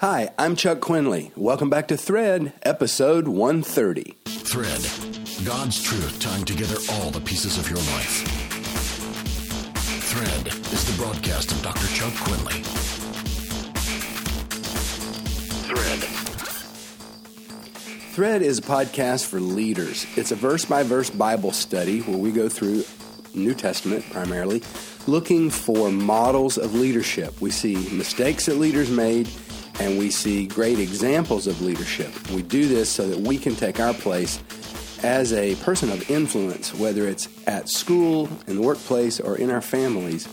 Hi, I'm Chuck Quinley. Welcome back to Thread, episode 130. Thread, God's truth tying together all the pieces of your life. Thread is the broadcast of Dr. Chuck Quinley. Thread. Thread is a podcast for leaders. It's a verse by verse Bible study where we go through New Testament primarily, looking for models of leadership. We see mistakes that leaders made and we see great examples of leadership. We do this so that we can take our place as a person of influence, whether it's at school, in the workplace, or in our families,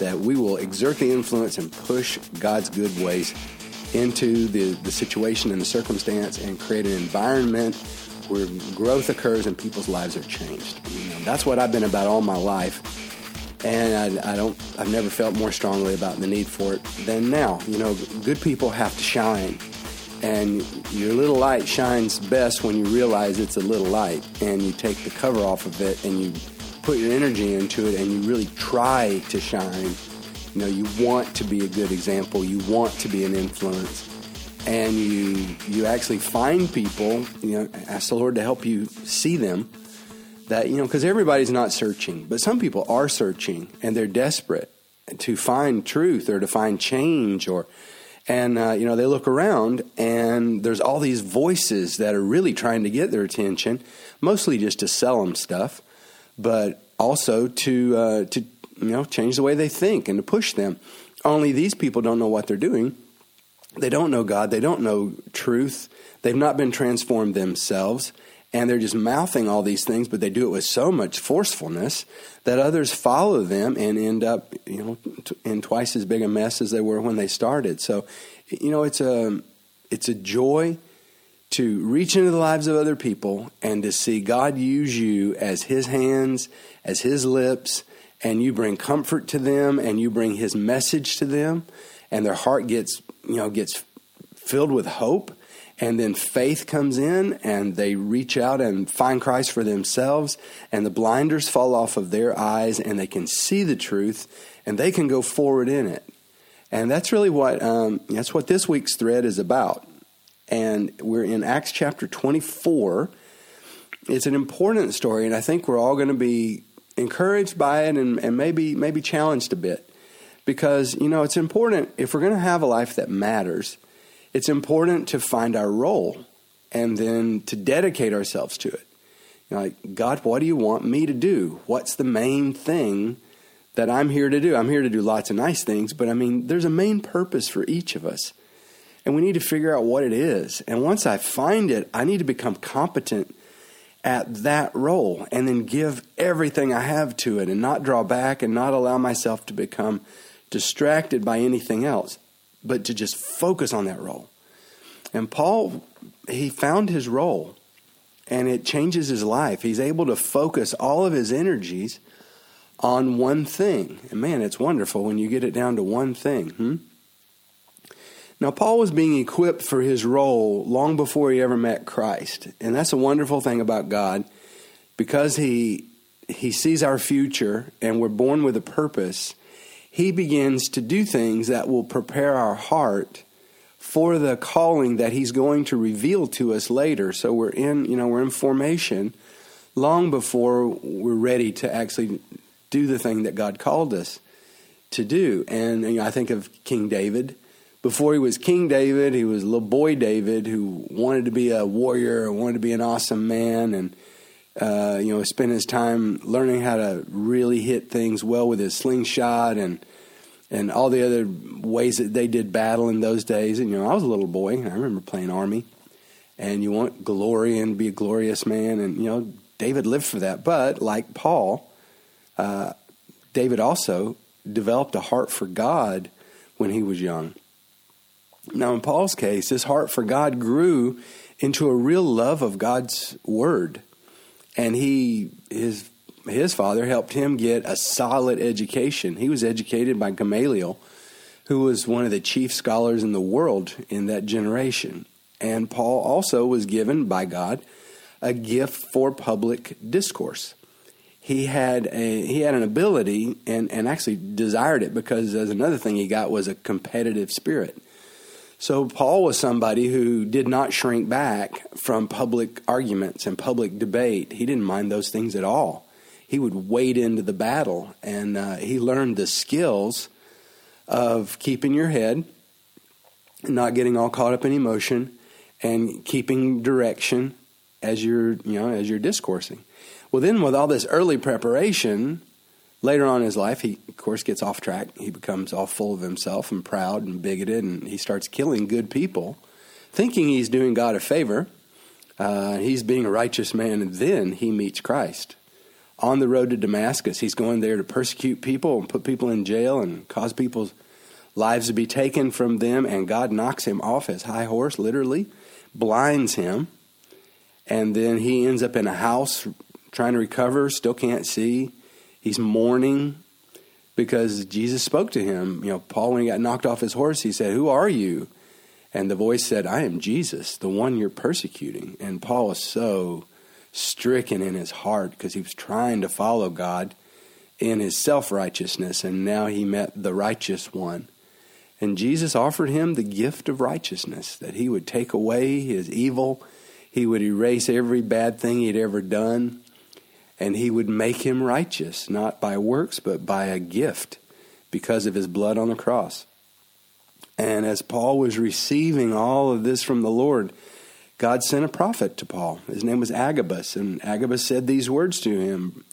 that we will exert the influence and push God's good ways into the, the situation and the circumstance and create an environment where growth occurs and people's lives are changed. You know, that's what I've been about all my life and I, I, don't I've never felt more strongly about the need for it than now. You know, good people have to shine, and your little light shines best when you realize it's a little light, and you take the cover off of it, and you put your energy into it, and you really try to shine. You know, you want to be a good example. You want to be an influence. And you you actually find people, you know, ask the Lord to help you see them that you know because everybody's not searching but some people are searching and they're desperate to find truth or to find change or and uh, you know they look around and there's all these voices that are really trying to get their attention mostly just to sell them stuff but also to uh, to you know change the way they think and to push them. Only these people don't know what they're doing. They don't know god. They don't know truth. They've not been transformed themselves and they're just mouthing all these things, but they do it with so much forcefulness that others follow them and end up, you know, in twice as big a mess as they were when they started. So, you know, it's a it's a joy to reach into the lives of other people and to see God use you as His hands, as His lips, and you bring comfort to them and you bring His message to them, and their heart gets, you know, gets filled with hope and then faith comes in and they reach out and find Christ for themselves and the blinders fall off of their eyes and they can see the truth and they can go forward in it. And that's really what um, that's what this week's thread is about. And we're in Acts chapter 24. It's an important story, and I think we're all going to be encouraged by it and, and maybe maybe challenged a bit. Because, you know, it's important if we're going to have a life that matters – it's important to find our role and then to dedicate ourselves to it. You know, like, God, what do you want me to do? What's the main thing that I'm here to do? I'm here to do lots of nice things, but I mean, there's a main purpose for each of us. And we need to figure out what it is. And once I find it, I need to become competent at that role and then give everything I have to it and not draw back and not allow myself to become distracted by anything else but to just focus on that role. And Paul, he found his role and it changes his life. He's able to focus all of his energies on one thing. And man, it's wonderful when you get it down to one thing. Hmm? Now, Paul was being equipped for his role long before he ever met Christ. And that's a wonderful thing about God because he, he sees our future and we're born with a purpose he begins to do things that will prepare our heart for the calling that he's going to reveal to us later. So we're in, you know, we're in formation long before we're ready to actually do the thing that God called us to do. And I think of King David. Before he was King David, he was little boy David who wanted to be a warrior, and wanted to be an awesome man, and uh, you know, spent his time learning how to really hit things well with his slingshot and and all the other ways that they did battle in those days. And you know, I was a little boy. I remember playing army, and you want glory and be a glorious man, and you know, David lived for that. But like Paul, uh, David also developed a heart for God when he was young. Now, in Paul's case, his heart for God grew into a real love of God's word and he his his father helped him get a solid education. He was educated by Gamaliel, who was one of the chief scholars in the world in that generation. And Paul also was given by God a gift for public discourse. He had a he had an ability and, and actually desired it because as another thing he got was a competitive spirit. So Paul was somebody who did not shrink back from public arguments and public debate. He didn't mind those things at all. He would wade into the battle, and uh, he learned the skills of keeping your head, and not getting all caught up in emotion, and keeping direction as you're you know as you're discoursing. Well, then with all this early preparation, later on in his life, he of course gets off track. He becomes all full of himself and proud and bigoted, and he starts killing good people, thinking he's doing God a favor. Uh, he's being a righteous man, and then he meets Christ on the road to Damascus. He's going there to persecute people and put people in jail and cause people's lives to be taken from them. And God knocks him off his high horse, literally, blinds him. And then he ends up in a house trying to recover, still can't see. He's mourning because Jesus spoke to him. You know, Paul, when he got knocked off his horse, he said, Who are you? And the voice said, I am Jesus, the one you're persecuting. And Paul was so stricken in his heart because he was trying to follow God in his self righteousness, and now he met the righteous one. And Jesus offered him the gift of righteousness, that he would take away his evil, he would erase every bad thing he'd ever done, and he would make him righteous, not by works, but by a gift because of his blood on the cross. And as Paul was receiving all of this from the Lord, God sent a prophet to Paul. His name was Agabus, and Agabus said these words to him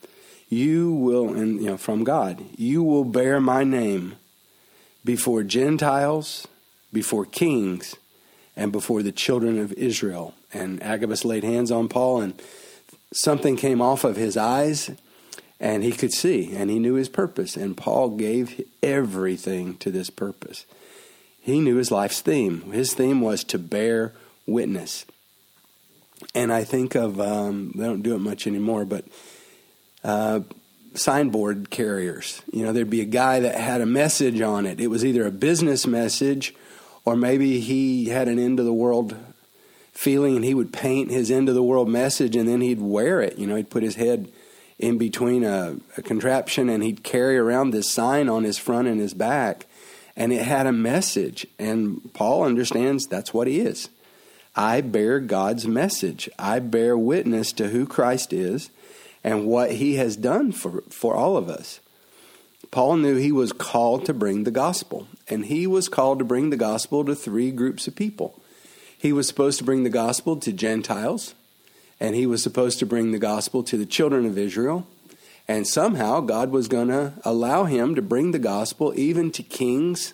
You will, and you know, from God, you will bear my name before Gentiles, before kings, and before the children of Israel. And Agabus laid hands on Paul, and something came off of his eyes and he could see and he knew his purpose. And paul gave everything to this purpose. He knew his life's theme. His theme was to bear witness. And i think of um, they don't do it much anymore but uh, signboard carriers. You know there'd be a guy that had a message on it. It was either a business message or maybe he had an end of the world feeling and he would paint his end of the world message and then he'd wear it. You know, he'd put his head in between a, a, contraption and he'd carry around this sign on his front and his back and it had a message. And Paul understands that's what he is. I bear God's message. I bear witness to who Christ is and what he has done for, for all of us. Paul knew he was called to bring the gospel, and he was called to bring the gospel to three groups of people. He was supposed to bring the gospel to Gentiles, and he was supposed to bring the gospel to the children of Israel. And somehow God was going to allow him to bring the gospel even to kings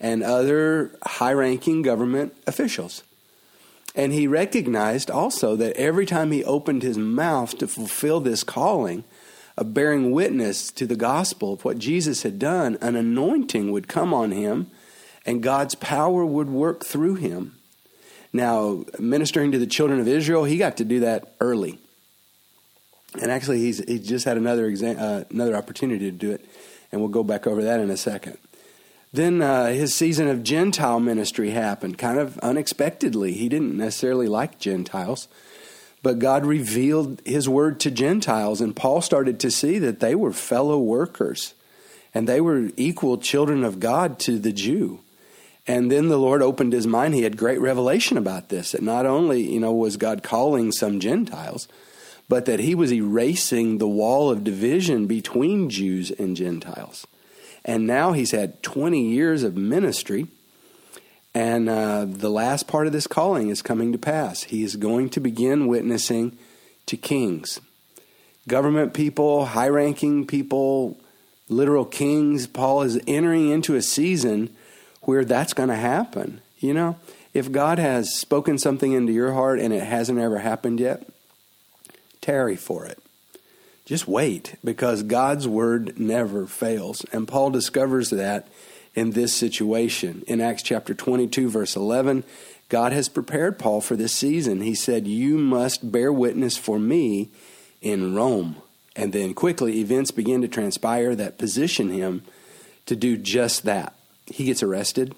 and other high ranking government officials. And he recognized also that every time he opened his mouth to fulfill this calling of bearing witness to the gospel of what Jesus had done, an anointing would come on him and God's power would work through him. Now, ministering to the children of Israel, he got to do that early. And actually, he's he just had another exa- uh, another opportunity to do it, and we'll go back over that in a second. Then uh, his season of Gentile ministry happened, kind of unexpectedly. He didn't necessarily like Gentiles, but God revealed His word to Gentiles, and Paul started to see that they were fellow workers, and they were equal children of God to the Jew. And then the Lord opened his mind. He had great revelation about this that not only, you know, was God calling some Gentiles, but that he was erasing the wall of division between Jews and Gentiles. And now he's had 20 years of ministry, and uh, the last part of this calling is coming to pass. He is going to begin witnessing to kings, government people, high ranking people, literal kings. Paul is entering into a season where that's going to happen. You know, if God has spoken something into your heart and it hasn't ever happened yet, tarry for it. Just wait because God's word never fails. And Paul discovers that in this situation. In Acts chapter 22, verse 11, God has prepared Paul for this season. He said, You must bear witness for me in Rome. And then quickly, events begin to transpire that position him to do just that he gets arrested.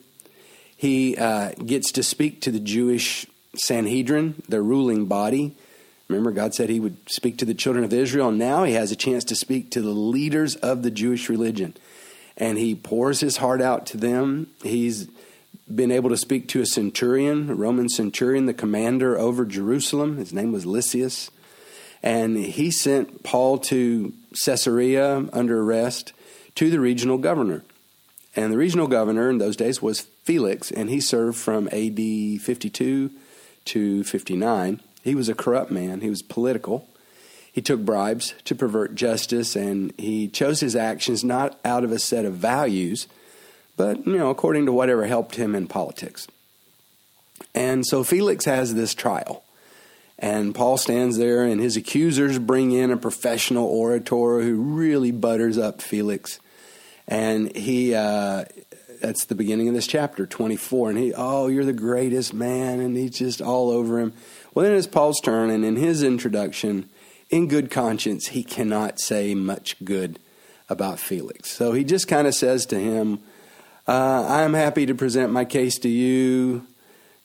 He uh, gets to speak to the Jewish Sanhedrin, their ruling body. Remember, God said he would speak to the children of Israel. Now he has a chance to speak to the leaders of the Jewish religion. And he pours his heart out to them. He's been able to speak to a centurion, a Roman centurion, the commander over Jerusalem. His name was Lysias. And he sent Paul to Caesarea under arrest to the regional governor. And the regional governor in those days was Felix, and he served from AD 52 to 59. He was a corrupt man, he was political. He took bribes to pervert justice, and he chose his actions not out of a set of values, but, you know, according to whatever helped him in politics. And so Felix has this trial. And Paul stands there, and his accusers bring in a professional orator who really butters up Felix. And he, uh, that's the beginning of this chapter, 24. And he, oh, you're the greatest man. And he's just all over him. Well, then it's Paul's turn. And in his introduction, in good conscience, he cannot say much good about Felix. So he just kind of says to him, uh, I'm happy to present my case to you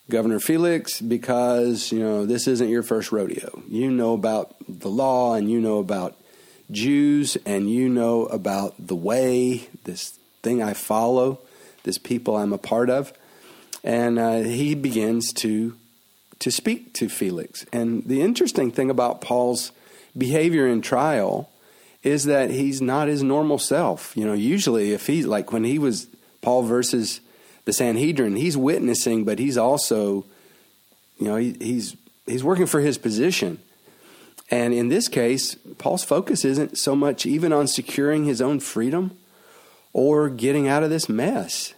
Governor Felix because, you know, this isn't your first rodeo. You know about the law and you know about Jews and you know about the way, this thing I follow, this people I'm a part of. And uh, he begins to to speak to Felix. And the interesting thing about Paul's behavior in trial is that he's not his normal self. You know, usually if he's like when he was Paul versus the Sanhedrin. He's witnessing, but he's also, you know, he, he's he's working for his position. And in this case, Paul's focus isn't so much even on securing his own freedom or getting out of this mess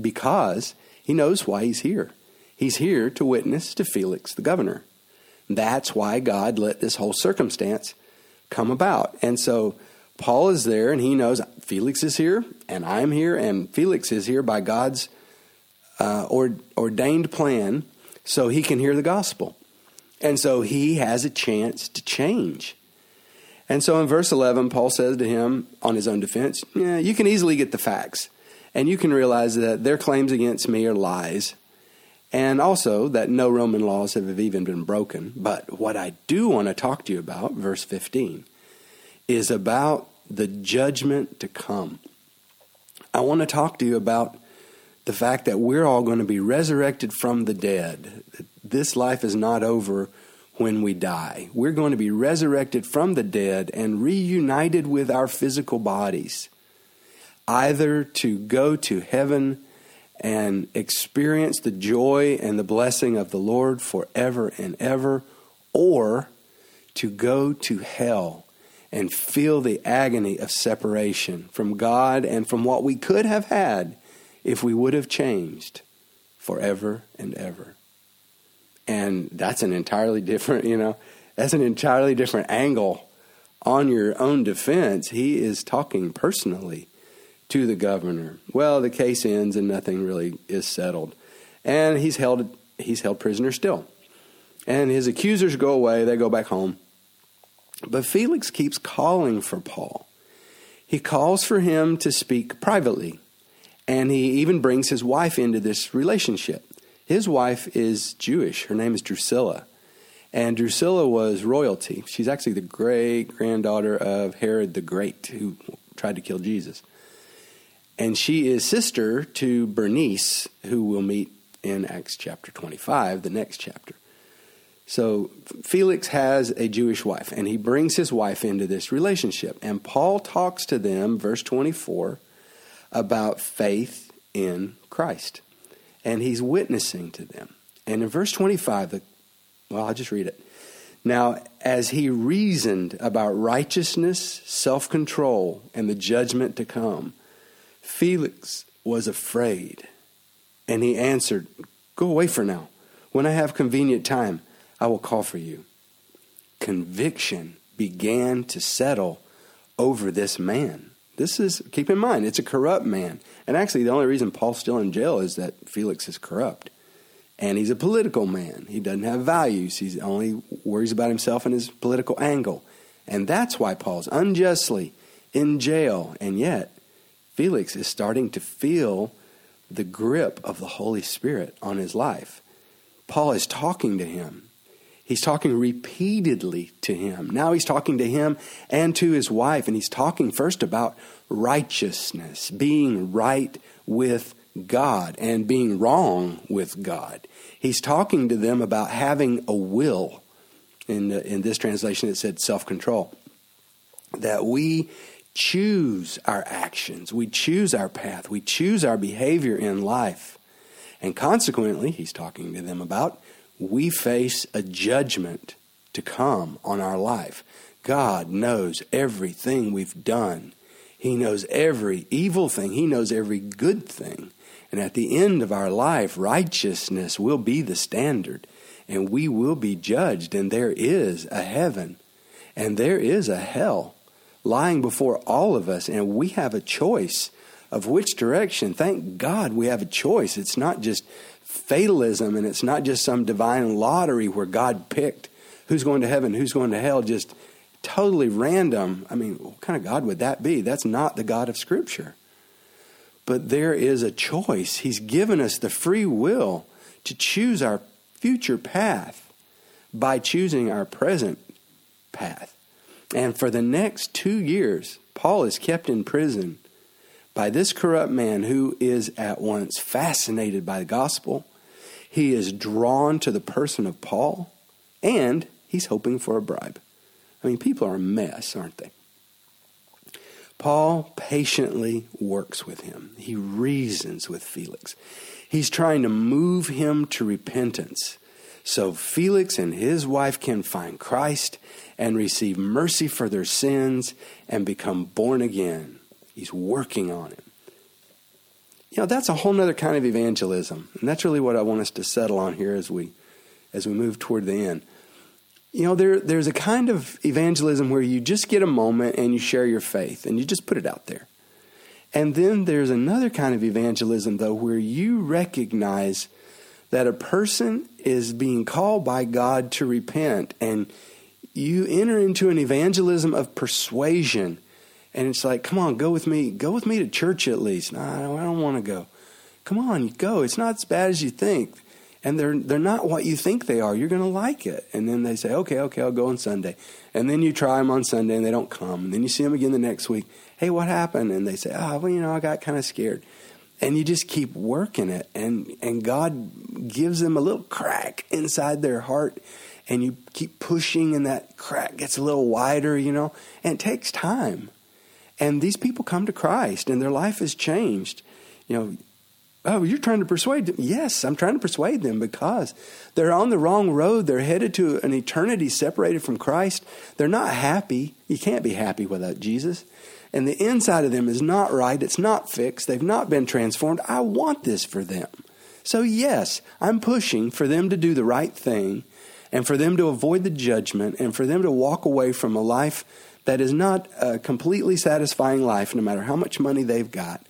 because he knows why he's here. He's here to witness to Felix, the governor. That's why God let this whole circumstance come about. And so Paul is there and he knows Felix is here and I'm here and Felix is here by God's uh, ordained plan so he can hear the gospel. And so he has a chance to change. And so in verse 11, Paul says to him on his own defense, Yeah, you can easily get the facts. And you can realize that their claims against me are lies. And also that no Roman laws have even been broken. But what I do want to talk to you about, verse 15, is about the judgment to come. I want to talk to you about the fact that we're all going to be resurrected from the dead. This life is not over when we die. We're going to be resurrected from the dead and reunited with our physical bodies, either to go to heaven and experience the joy and the blessing of the Lord forever and ever, or to go to hell and feel the agony of separation from God and from what we could have had if we would have changed forever and ever. And that's an entirely different, you know, that's an entirely different angle on your own defense. He is talking personally to the governor. Well, the case ends and nothing really is settled. And he's held he's held prisoner still. And his accusers go away, they go back home. But Felix keeps calling for Paul. He calls for him to speak privately, and he even brings his wife into this relationship. His wife is Jewish. Her name is Drusilla. And Drusilla was royalty. She's actually the great granddaughter of Herod the Great, who tried to kill Jesus. And she is sister to Bernice, who we'll meet in Acts chapter 25, the next chapter. So Felix has a Jewish wife, and he brings his wife into this relationship. And Paul talks to them, verse 24, about faith in Christ. And he's witnessing to them. And in verse 25, the, well, I'll just read it. Now, as he reasoned about righteousness, self control, and the judgment to come, Felix was afraid. And he answered, Go away for now. When I have convenient time, I will call for you. Conviction began to settle over this man. This is, keep in mind, it's a corrupt man. And actually, the only reason Paul's still in jail is that Felix is corrupt. And he's a political man. He doesn't have values. He only worries about himself and his political angle. And that's why Paul's unjustly in jail. And yet, Felix is starting to feel the grip of the Holy Spirit on his life. Paul is talking to him. He's talking repeatedly to him. Now he's talking to him and to his wife, and he's talking first about righteousness, being right with God and being wrong with God. He's talking to them about having a will. In, uh, in this translation, it said self control. That we choose our actions, we choose our path, we choose our behavior in life. And consequently, he's talking to them about we face a judgment to come on our life. God knows everything we've done. He knows every evil thing. He knows every good thing. And at the end of our life, righteousness will be the standard, and we will be judged, and there is a heaven, and there is a hell lying before all of us, and we have a choice of which direction. Thank God we have a choice. It's not just fatalism, and it's not just some divine lottery where God picked who's going to heaven, who's going to hell, just totally random. I mean, what kind of God would that be? That's not the God of Scripture. But there is a choice. He's given us the free will to choose our future path by choosing our present path. And for the next two years, Paul is kept in prison by this corrupt man who is at once fascinated by the gospel, he is drawn to the person of Paul, and he's hoping for a bribe. I mean, people are a mess, aren't they? Paul patiently works with him. He reasons with Felix. He's trying to move him to repentance so Felix and his wife can find Christ and receive mercy for their sins and become born again. He's working on it. You know, that's a whole other kind of evangelism. And that's really what I want us to settle on here as we as we move toward the end. You know, there, there's a kind of evangelism where you just get a moment and you share your faith and you just put it out there. And then there's another kind of evangelism, though, where you recognize that a person is being called by God to repent and you enter into an evangelism of persuasion. And it's like, come on, go with me. Go with me to church at least. No, I don't, don't want to go. Come on, go. It's not as bad as you think and they're they're not what you think they are. You're going to like it. And then they say, okay, okay, I'll go on Sunday. And then you try them on Sunday and they don't come. And then you see them again the next week. Hey, what happened? And they say, oh, well, you know, I got kind of scared. And you just keep working it, and and God gives them a little crack inside their heart, and you keep pushing, and that crack gets a little wider, you know. And it takes time. And these people come to Christ, and their life is changed. You know, Oh, you're trying to persuade them? Yes, I'm trying to persuade them because they're on the wrong road. They're headed to an eternity separated from Christ. They're not happy. You can't be happy without Jesus. And the inside of them is not right. It's not fixed. They've not been transformed. I want this for them. So, yes, I'm pushing for them to do the right thing and for them to avoid the judgment and for them to walk away from a life that is not a completely satisfying life, no matter how much money they've got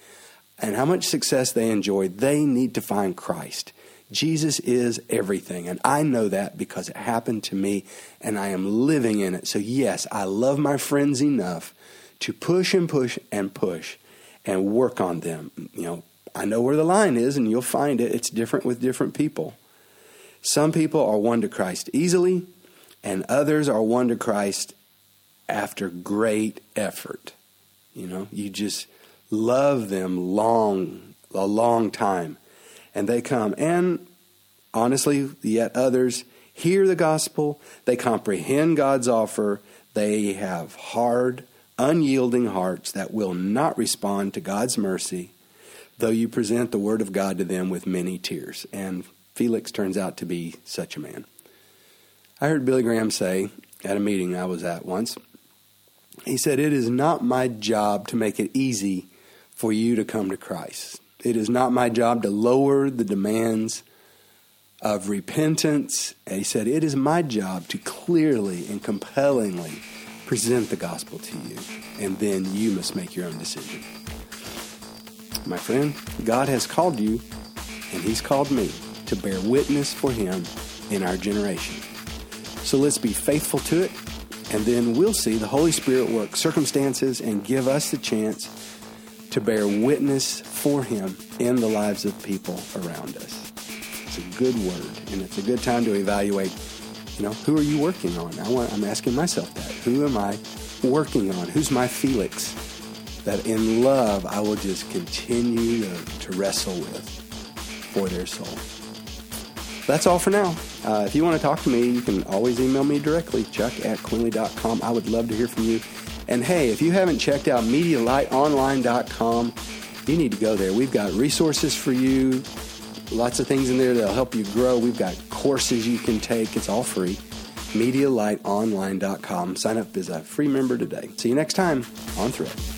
and how much success they enjoy, they need to find Christ. Jesus is everything. And I know that because it happened to me and I am living in it. So, yes, I love my friends enough to push and push and push and work on them. You know, I know where the line is and you'll find it. It's different with different people. Some people are won to Christ easily, and others are won to Christ after great effort. You know, you just love them long, a long time. And they come. And honestly, yet others hear the gospel, they comprehend God's offer, they have hard, unyielding hearts that will not respond to God's mercy, though you present the word of God to them with many tears. And Felix turns out to be such a man. I heard Billy Graham say at a meeting I was at once, he said, It is not my job to make it easy for you to come to Christ. It is not my job to lower the demands of repentance. And he said, It is my job to clearly and compellingly present the gospel to you, and then you must make your own decision. My friend, God has called you, and He's called me to bear witness for Him in our generation. So let's be faithful to it, and then we'll see the Holy Spirit work circumstances and give us the chance to bear witness for Him in the lives of people around us. It's a good word, and it's a good time to evaluate. You know, who are you working on? I want, I'm asking myself that. Who am I working on? Who's my Felix? that in love I will just continue to, to wrestle with for their soul. That's all for now. Uh, if you want to talk to me, you can always email me directly, chuck at quinley.com. I would love to hear from you. And hey, if you haven't checked out MediaLightOnline.com, you need to go there. We've got resources for you, lots of things in there that'll help you grow. We've got courses you can take. It's all free. MediaLightOnline.com. Sign up as a free member today. See you next time on Thread.